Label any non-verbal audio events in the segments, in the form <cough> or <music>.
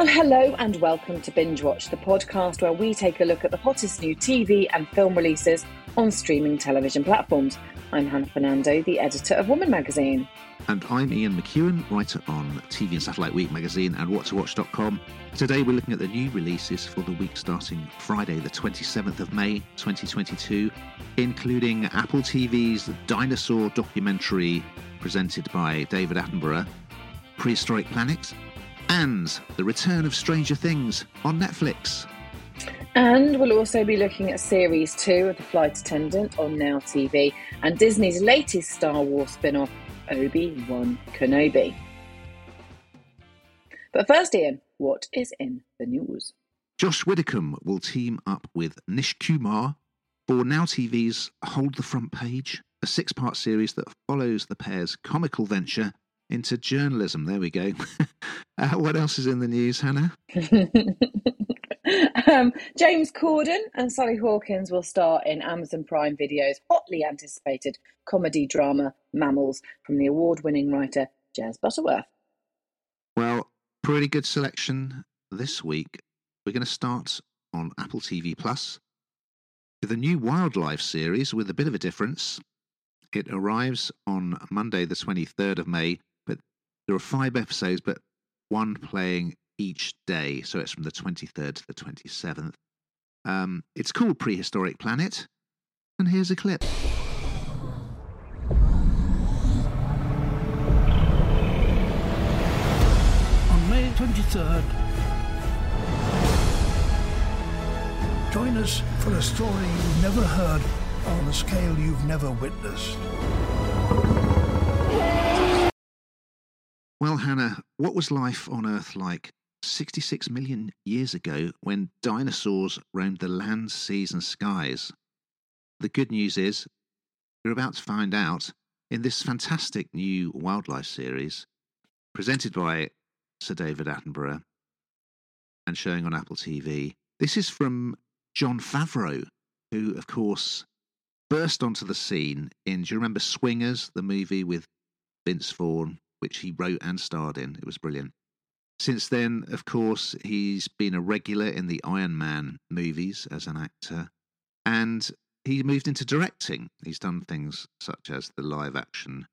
Well, hello and welcome to Binge Watch, the podcast where we take a look at the hottest new TV and film releases on streaming television platforms. I'm Hannah Fernando, the editor of Woman magazine. And I'm Ian McEwan, writer on TV and Satellite Week magazine and whattowatch.com. Today we're looking at the new releases for the week starting Friday, the 27th of May 2022, including Apple TV's dinosaur documentary presented by David Attenborough, Prehistoric Planet, and The Return of Stranger Things on Netflix. And we'll also be looking at series two of The Flight Attendant on Now TV and Disney's latest Star Wars spin off, Obi Wan Kenobi. But first, Ian, what is in the news? Josh Widdicombe will team up with Nish Kumar for Now TV's Hold the Front Page, a six part series that follows the pair's comical venture into journalism. There we go. <laughs> uh, what else is in the news, Hannah? <laughs> um, James Corden and Sally Hawkins will star in Amazon Prime Video's hotly anticipated comedy drama Mammals from the award winning writer Jez Butterworth. Well, pretty good selection this week. We're going to start on Apple TV Plus with a new wildlife series with a bit of a difference. It arrives on Monday, the 23rd of May, there are five episodes, but one playing each day. So it's from the 23rd to the 27th. Um, it's called Prehistoric Planet. And here's a clip. On May 23rd, join us for a story you've never heard on a scale you've never witnessed. Well, Hannah, what was life on Earth like 66 million years ago when dinosaurs roamed the lands, seas, and skies? The good news is, you're about to find out in this fantastic new wildlife series presented by Sir David Attenborough and showing on Apple TV. This is from Jon Favreau, who, of course, burst onto the scene in, do you remember Swingers, the movie with Vince Vaughn, which he wrote and starred in? It was brilliant. Since then, of course, he's been a regular in the Iron Man movies as an actor. And he moved into directing. He's done things such as the live action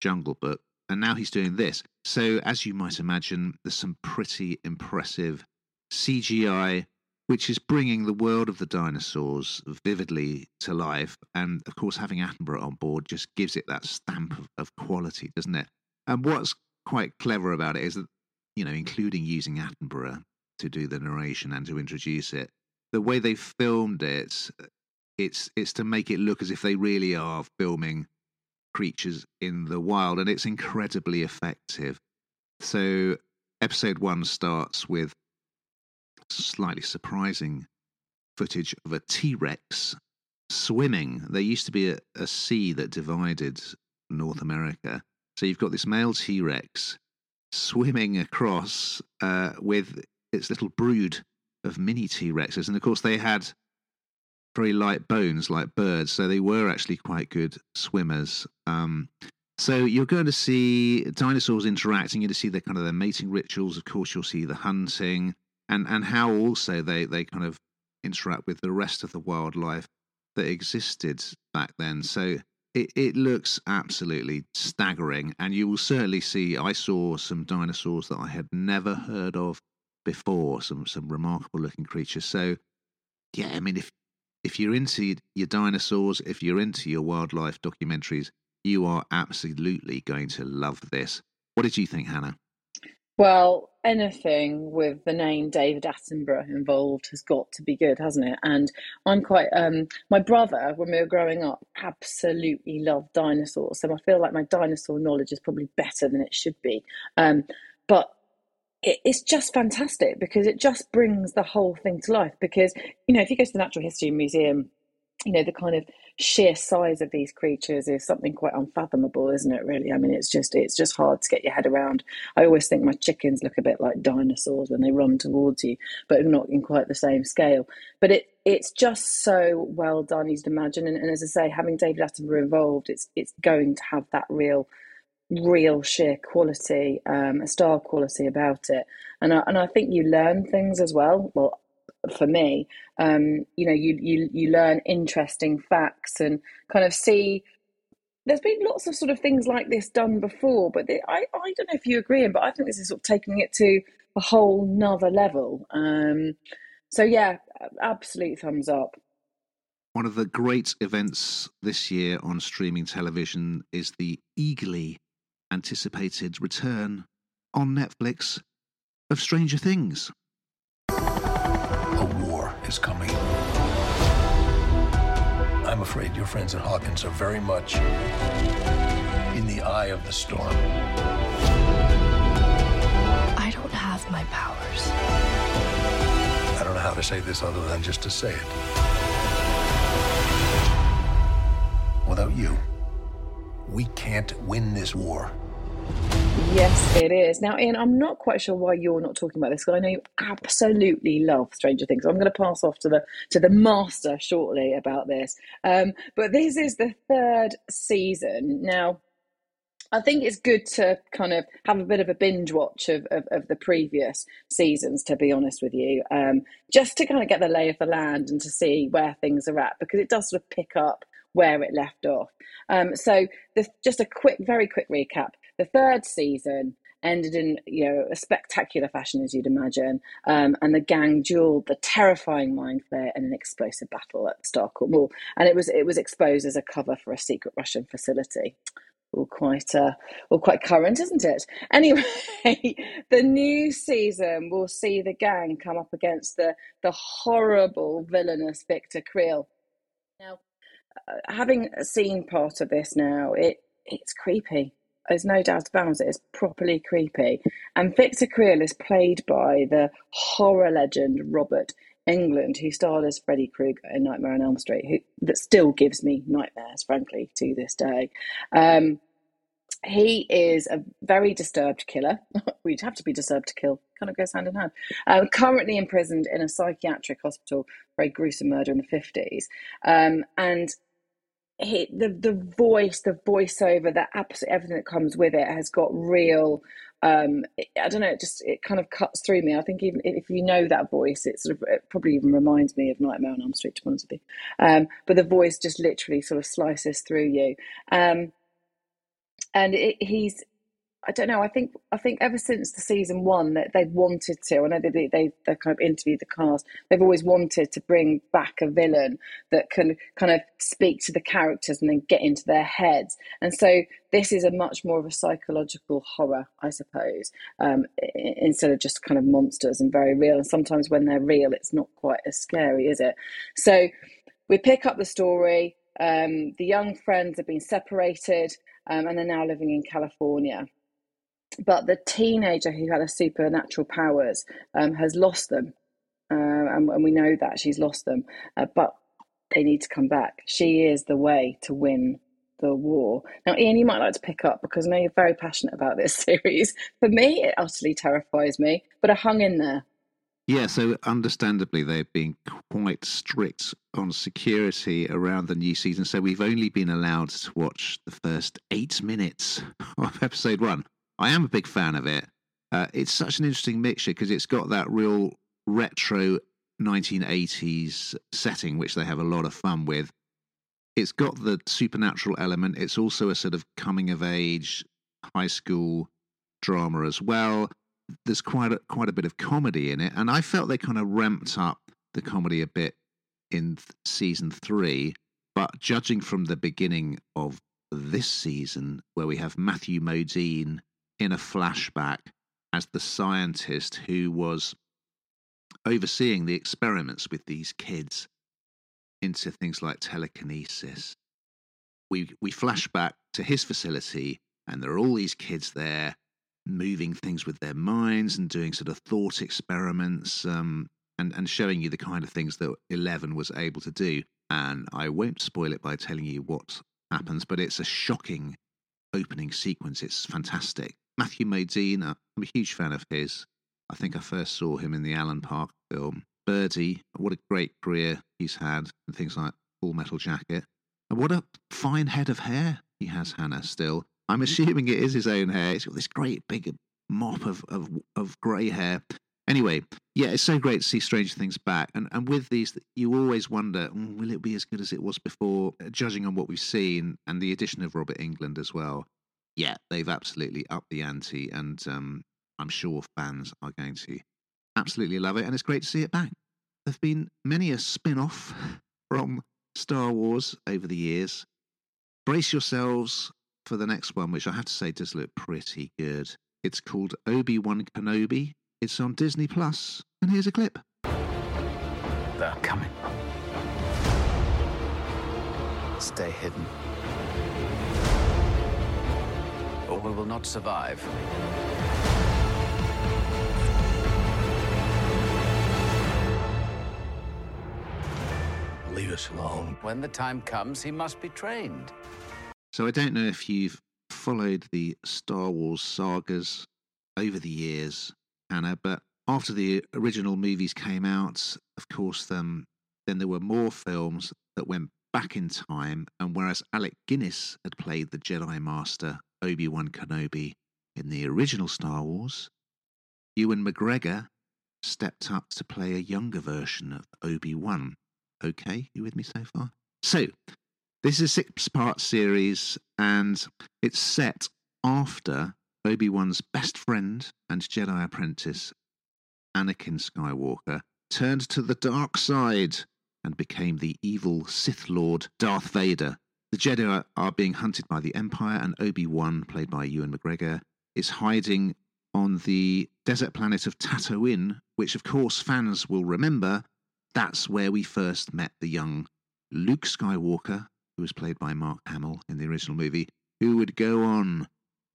Jungle Book, and now he's doing this. So, as you might imagine, there's some pretty impressive CGI, which is bringing the world of the dinosaurs vividly to life. And of course, having Attenborough on board just gives it that stamp of, of quality, doesn't it? And what's quite clever about it is that, you know, including using Attenborough to do the narration and to introduce it, the way they filmed it, it's it's to make it look as if they really are filming creatures in the wild, and it's incredibly effective. So, episode one starts with slightly surprising footage of a T Rex swimming. There used to be a, a sea that divided North America. So, you've got this male T Rex swimming across uh, with its little brood of mini T Rexes. And of course, they had very light bones like birds, so they were actually quite good swimmers. Um, so you're going to see dinosaurs interacting. You're going to see their kind of their mating rituals. Of course, you'll see the hunting and and how also they they kind of interact with the rest of the wildlife that existed back then. So it, it looks absolutely staggering, and you will certainly see. I saw some dinosaurs that I had never heard of before. Some some remarkable looking creatures. So yeah, I mean if if you're into your dinosaurs, if you're into your wildlife documentaries, you are absolutely going to love this. What did you think, Hannah? Well, anything with the name David Attenborough involved has got to be good, hasn't it? And I'm quite, um, my brother, when we were growing up, absolutely loved dinosaurs. So I feel like my dinosaur knowledge is probably better than it should be. Um, but it, it's just fantastic because it just brings the whole thing to life. Because, you know, if you go to the Natural History Museum, you know, the kind of sheer size of these creatures is something quite unfathomable, isn't it? Really, I mean, it's just it's just hard to get your head around. I always think my chickens look a bit like dinosaurs when they run towards you, but not in quite the same scale. But it it's just so well done. You'd imagine, and, and as I say, having David Attenborough involved, it's it's going to have that real real sheer quality, um, a star quality about it, and I, and I think you learn things as well. Well, for me, um, you know, you you you learn interesting facts and kind of see. There's been lots of sort of things like this done before, but I I don't know if you agree, but I think this is sort of taking it to a whole nother level. Um, so yeah, absolute thumbs up. One of the great events this year on streaming television is the eagerly anticipated return on Netflix of Stranger Things. Is coming. I'm afraid your friends at Hawkins are very much in the eye of the storm. I don't have my powers. I don't know how to say this other than just to say it. Without you, we can't win this war. Yes, it is. Now, Ian, I'm not quite sure why you're not talking about this because I know you absolutely love Stranger Things. I'm going to pass off to the to the master shortly about this. Um, but this is the third season now. I think it's good to kind of have a bit of a binge watch of, of, of the previous seasons, to be honest with you, um, just to kind of get the lay of the land and to see where things are at, because it does sort of pick up where it left off. Um, so, the, just a quick, very quick recap. The third season ended in you know a spectacular fashion, as you'd imagine, um, and the gang dueled the terrifying mind flayer in an explosive battle at Starcourt Mall, and it was it was exposed as a cover for a secret Russian facility all quite uh, all quite current, isn't it? <laughs> Anyway, the new season will see the gang come up against the the horrible villainous Victor Creel. Now, uh, having seen part of this now, it it's creepy. There's no doubt about it. It's properly creepy. And Victor Creel is played by the horror legend Robert Englund, who starred as Freddy Krueger in Nightmare on Elm Street, who that still gives me nightmares, frankly, to this day. Um, he is a very disturbed killer. <laughs> We'd have to be disturbed to kill. Kind of goes hand in hand. Um, currently imprisoned in a psychiatric hospital for a gruesome murder in the fifties, um, and he, the the voice, the voiceover, the absolute everything that comes with it has got real. Um, I don't know. It just it kind of cuts through me. I think even if you know that voice, it sort of it probably even reminds me of Nightmare on Elm Street. To be honest with you, um, but the voice just literally sort of slices through you. Um, and it, he's I don't know. I think I think ever since the season one that they've wanted to. I know they they they kind of interviewed the cast. They've always wanted to bring back a villain that can kind of speak to the characters and then get into their heads. And so this is a much more of a psychological horror, I suppose, um, instead of just kind of monsters and very real. And sometimes when they're real, it's not quite as scary, is it? So we pick up the story. Um, the young friends have been separated um, and they're now living in California. But the teenager who had a supernatural powers um, has lost them, uh, and, and, we know that she's lost them. Uh, but they need to come back. She is the way to win the war. Now, Ian, you might like to pick up because I know you're very passionate about this <laughs> series. For me, it utterly terrifies me, but I hung in there. Yeah, so understandably, they're being quite strict on security around the new season. So we've only been allowed to watch the first eight minutes <laughs> of episode one. I am a big fan of it. Uh, it's such an interesting mixture because it's got that real retro 1980s setting, which they have a lot of fun with. It's got the supernatural element. It's also a sort of coming of age high school drama as well there's quite a, quite a bit of comedy in it, and I felt they kind of ramped up the comedy a bit in th- season three. But judging from the beginning of this season, where we have Matthew Modine in a flashback as the scientist who was overseeing the experiments with these kids into things like telekinesis. We we flash back to his facility, and there are all these kids there moving things with their minds and doing sort of thought experiments um, and, and showing you the kind of things that Eleven was able to do. And I won't spoil it by telling you what happens, but it's a shocking opening sequence. It's fantastic. Matthew Modine, I'm a huge fan of his. I think I first saw him in the Alan Parker film. Birdy, what a great career he's had, and things like Full Metal Jacket. And what a fine head of hair he has, Hannah, still. I'm assuming it is his own hair. He's got this great big mop of of, of grey hair. Anyway, yeah, it's so great to see Stranger Things back, and and with these, you always wonder, mm, will it be as good as it was before? Judging on what we've seen and the addition of Robert Englund as well, yeah, they've absolutely upped the ante, and um, I'm sure fans are going to absolutely love it, and it's great to see it back. There've been many a spin-off <laughs> from Star Wars over the years. Brace yourselves for the next one, which I have to say does look pretty good. It's called Obi Wan Kenobi. It's on Disney Plus, and here's a clip. They're coming. Stay hidden. We will not survive. Leave us alone. When the time comes, he must be trained. So I don't know if you've followed the Star Wars sagas over the years, Anna, but after the original movies came out, of course, um, then there were more films that went back in time. And whereas Alec Guinness had played the Jedi Master Obi Wan Kenobi in the original Star Wars, Ewan McGregor stepped up to play a younger version of Obi Wan. Okay, you with me so far? So, this is a six part series, and it's set after Obi Wan's best friend and Jedi apprentice, Anakin Skywalker, turned to the dark side and became the evil Sith Lord Darth Vader. The Jedi are being hunted by the Empire, and Obi Wan, played by Ewan McGregor, is hiding on the desert planet of Tatooine, which, of course, fans will remember. That's where we first met the young Luke Skywalker, who was played by Mark Hamill in the original movie, who would go on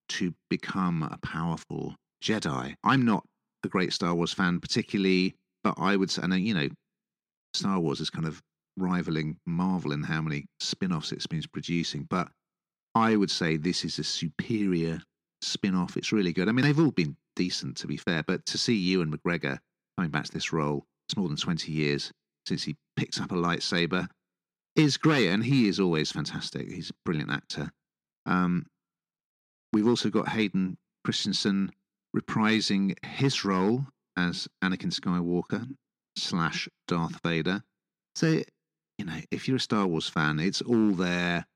to become a powerful Jedi. I'm not a great Star Wars fan, particularly, but I would say, and uh, you know, Star Wars is kind of rivaling Marvel in how many spin offs it's been producing, but I would say this is a superior spin off. It's really good. I mean, they've all been decent, to be fair, but to see Ewan McGregor coming back to this role, it's more than 20 years since he picked up a lightsaber, is great, and he is always fantastic. He's a brilliant actor. Um, we've also got Hayden Christensen reprising his role as Anakin Skywalker slash Darth Vader. So, you know, if you're a Star Wars fan, it's all there.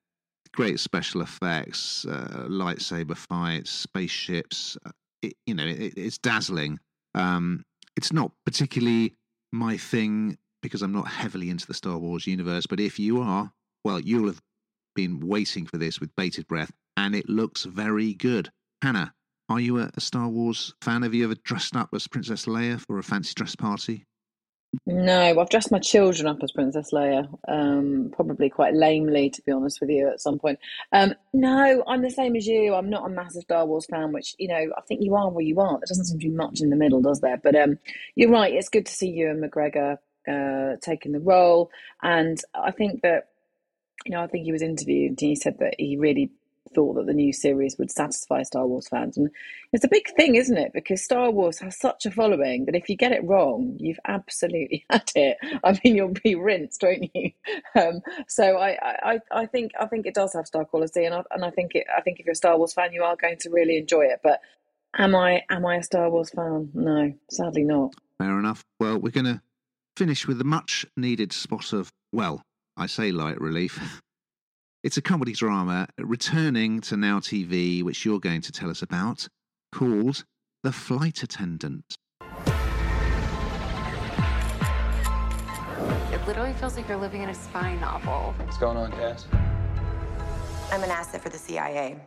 Great special effects, uh, lightsaber fights, spaceships. uh, It, you know, it, it's dazzling. Um, it's not particularly my thing because I'm not heavily into the Star Wars universe. But if you are, well, you'll have been waiting for this with bated breath, and it looks very good. Hannah, are you a, a Star Wars fan? Have you ever dressed up as Princess Leia for a fancy dress party? No, I've dressed my children up as Princess Leia, um, probably quite lamely, to be honest with you, at some point. Um, no, I'm the same as you. I'm not a massive Star Wars fan, which, you know, I think you are where you are. There doesn't seem to be much in the middle, does there? But um, you're right. It's good to see Ewan McGregor uh, taking the role. And I think that, you know, I think he was interviewed and he said that he really thought that the new series would satisfy Star Wars fans. And it's a big thing, isn't it? Because Star Wars has such a following that if you get it wrong, you've absolutely <laughs> had it. I mean, you'll be rinsed, won't you? <laughs> Um, so I, I, I think I think it does have star quality, and I, and I think it. I think if you're a Star Wars fan, you are going to really enjoy it. But am I am I a Star Wars fan? No, sadly not. Fair enough. Well, we're going to finish with a much needed spot of, well, I say light relief. <laughs> It's a comedy drama returning to Now TV, which you're going to tell us about, called The Flight Attendant. It literally feels like you're living in a spy novel. What's going on, Cass? I'm an asset for the CIA.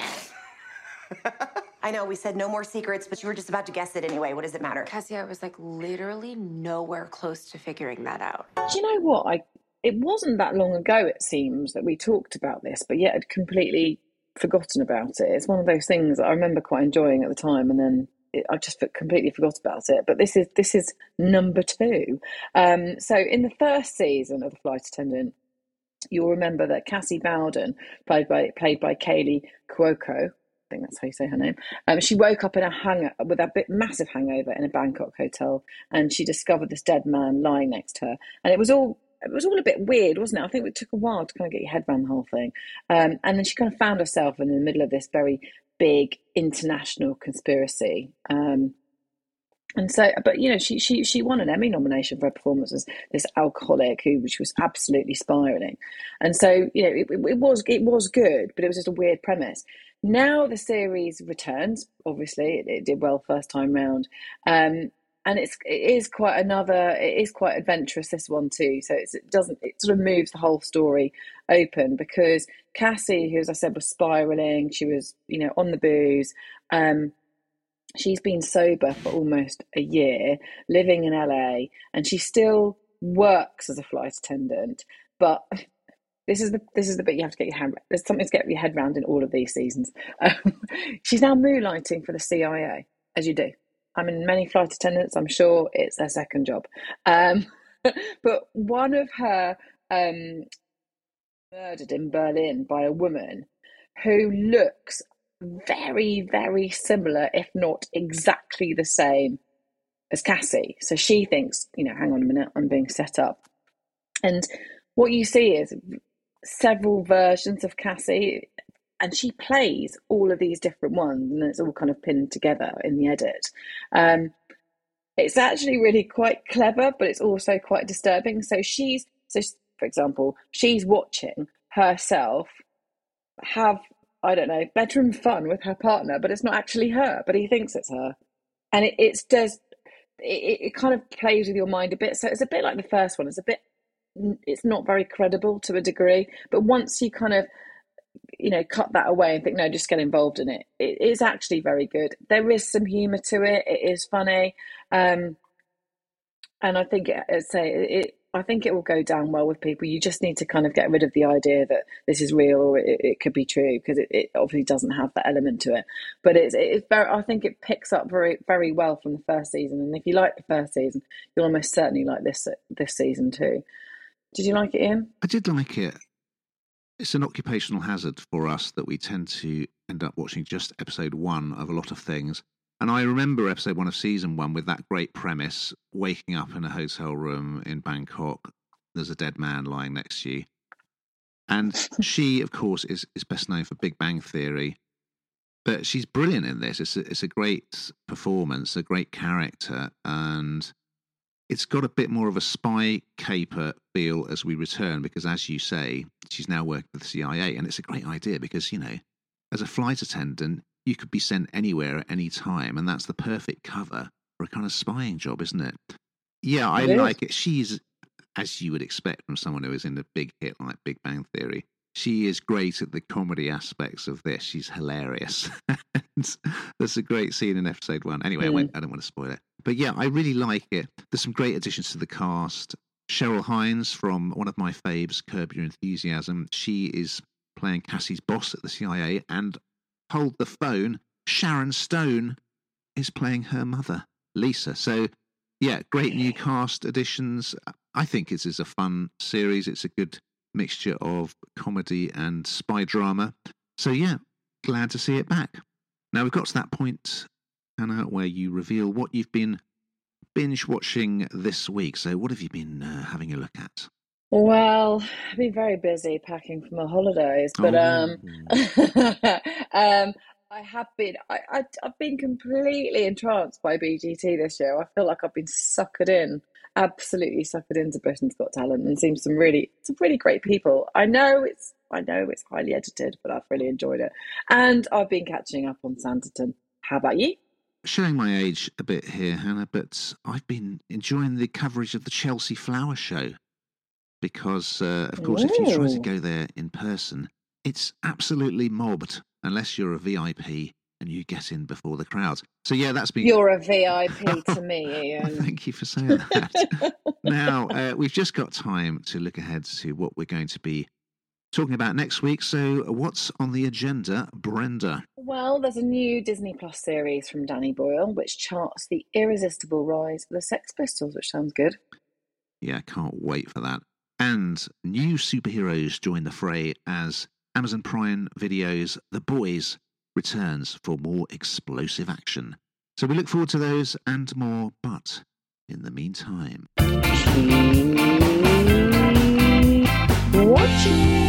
<laughs> I know we said no more secrets, but you were just about to guess it anyway. What does it matter? Cassie, I was like literally nowhere close to figuring that out. Do you know what? I it wasn't that long ago, it seems, that we talked about this, but yet I'd completely forgotten about it. It's one of those things that I remember quite enjoying at the time, and then it, I just completely forgot about it. But this is this is number two. Um, so in the first season of The Flight Attendant, you'll remember that Cassie Bowden, played by played by Kaley Cuoco, I think that's how you say her name. Um, she woke up in a hang with a bit massive hangover in a Bangkok hotel, and she discovered this dead man lying next to her, and it was all it was all a bit weird, wasn't it? I think it took a while to kind of get your head around the whole thing. Um, and then she kind of found herself in the middle of this very big international conspiracy. Um, and so, but you know, she she she won an Emmy nomination for her performance as this alcoholic who, which was absolutely spiraling. And so, you know, it, it was it was good, but it was just a weird premise. Now the series returns. Obviously, it, it did well first time round, um, and it's it is quite another. It is quite adventurous this one too. So it doesn't it sort of moves the whole story open because Cassie, who as I said was spiraling, she was you know on the booze. Um, she's been sober for almost a year, living in LA, and she still works as a flight attendant. But <laughs> this is the this is the bit you have to get your hand. There's something to get your head around in all of these seasons. <laughs> Um, she's now moonlighting for the CIA, as you do. I mean, many flight attendants. I'm sure it's their second job. Um, <laughs> but one of her um, murdered in Berlin by a woman who looks very, very similar, if not exactly the same as Cassie. So she thinks, you know, hang on a minute, I'm being set up. And what you see is several versions of Cassie, and she plays all of these different ones, and it's all kind of pinned together in the edit. Um, it's actually really quite clever, but it's also quite disturbing. So she's, so for example, she's watching herself have I don't know, bedroom fun with her partner, but it's not actually her, but he thinks it's her. And it, it's does it, it kind of plays with your mind a bit. So it's a bit like the first one. It's a bit it's not very credible to a degree. But once you kind of you know cut that away and think no just get involved in it it is actually very good there is some humor to it it is funny um and i think it, say it I think it will go down well with people. You just need to kind of get rid of the idea that this is real or it, it could be true because it, it, obviously doesn't have that element to it. But it's it's very. I think it picks up very very well from the first season. And if you like the first season, you'll almost certainly like this this season too. Did you like it, Ian? I did like it. It's an occupational hazard for us that we tend to end up watching just episode one of a lot of things. And I remember episode one of season one with that great premise waking up in a hotel room in Bangkok. There's a dead man lying next to you. And <laughs> she, of course, is, is best known for Big Bang Theory. But she's brilliant in this. It's a, it's a great performance, a great character. And it's got a bit more of a spy caper feel as we return because, as you say, she's now working for the CIA. And it's a great idea because, you know, as a flight attendant, you could be sent anywhere at any time, and that's the perfect cover for a kind of spying job, isn't it? Yeah, I it like it. She's, as you would expect from someone who is in a big hit like Big Bang Theory, she is great at the comedy aspects of this. She's hilarious. <laughs> There's a great scene in episode one. Anyway, mm. I, I don't want to spoil it. But yeah, I really like it. There's some great additions to the cast. Cheryl Hines from one of my faves, Curb Your Enthusiasm. She is playing Cassie's boss at the CIA, and hold the phone, Sharon Stone is playing her mother, Lisa. So, yeah, great new cast additions. I think this is a fun series. It's a good mixture of comedy and spy drama. So, yeah, glad to see it back. Now, we've got to that point, Hannah, where you reveal what you've been binge watching this week. So, what have you been uh, having a look at? Well, I've been very busy packing for my holidays, but um, oh. <laughs> um, I have been. I, I I've been completely entranced by BGT this year. I feel like I've been suckered in, absolutely suckered into Britain's Got Talent, and seen some really some really great people. I know it's I know it's highly edited, but I've really enjoyed it, and I've been catching up on Sanditon. How about you? Showing my age a bit here, Hannah, but I've been enjoying the coverage of the Chelsea Flower Show because, uh, of course, Ooh. if you try to go there in person, it's absolutely mobbed unless you're a VIP and you get in before the crowds. So yeah, that's been. You're a VIP <laughs> to me, Ian. Thank you for saying that. now uh, we've just got time to look ahead to what we're going to be talking about next week. So what's on the agenda, Brenda? Well, there's a new Disney Plus series from Danny Boyle, which charts the irresistible rise of the Sex Pistols, which sounds good. Yeah, can't wait for that. And new superheroes join the fray as Amazon Prime Video's The Boys returns for more explosive action. So we look forward to those and more, but in the meantime. Watching.